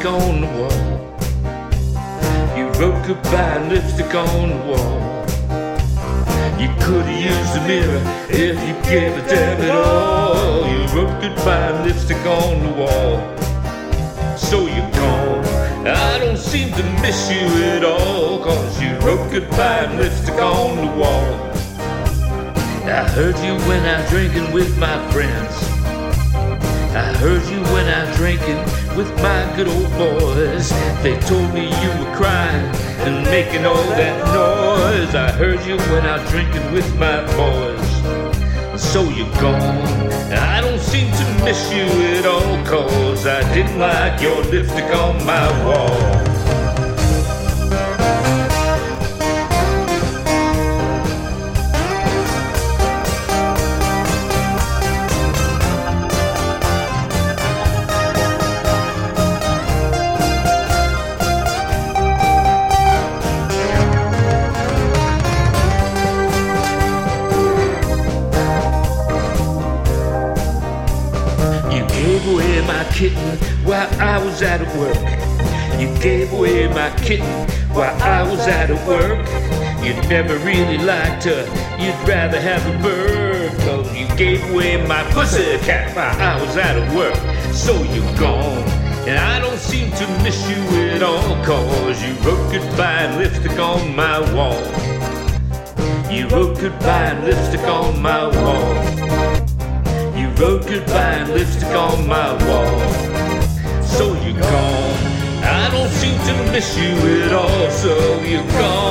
lipstick on the wall. You wrote goodbye lipstick on the wall. You could've used a mirror if you gave a damn at all. You wrote goodbye lipstick on the wall. So you're gone. I don't seem to miss you at all. Cause you wrote goodbye lipstick on the wall. I heard you when I'm drinking with my friends. I heard you when I'm drinking with my good old boys. They told me you were crying and making all that noise. I heard you when I'm drinking with my boys. So you're gone. I don't seem to miss you at all, cause I didn't like your lipstick on my wall. Gave away my kitten while I was out of work. You gave away my kitten while I was out of work. You never really liked her, you'd rather have a bird. You gave away my pussy cat while I was out of work. So you're gone. And I don't seem to miss you at all. Cause you wrote goodbye and lipstick on my wall. You wrote goodbye and lipstick on my wall. Wrote goodbye and lipstick on my wall. So you're gone. I don't seem to miss you at all. So you're gone.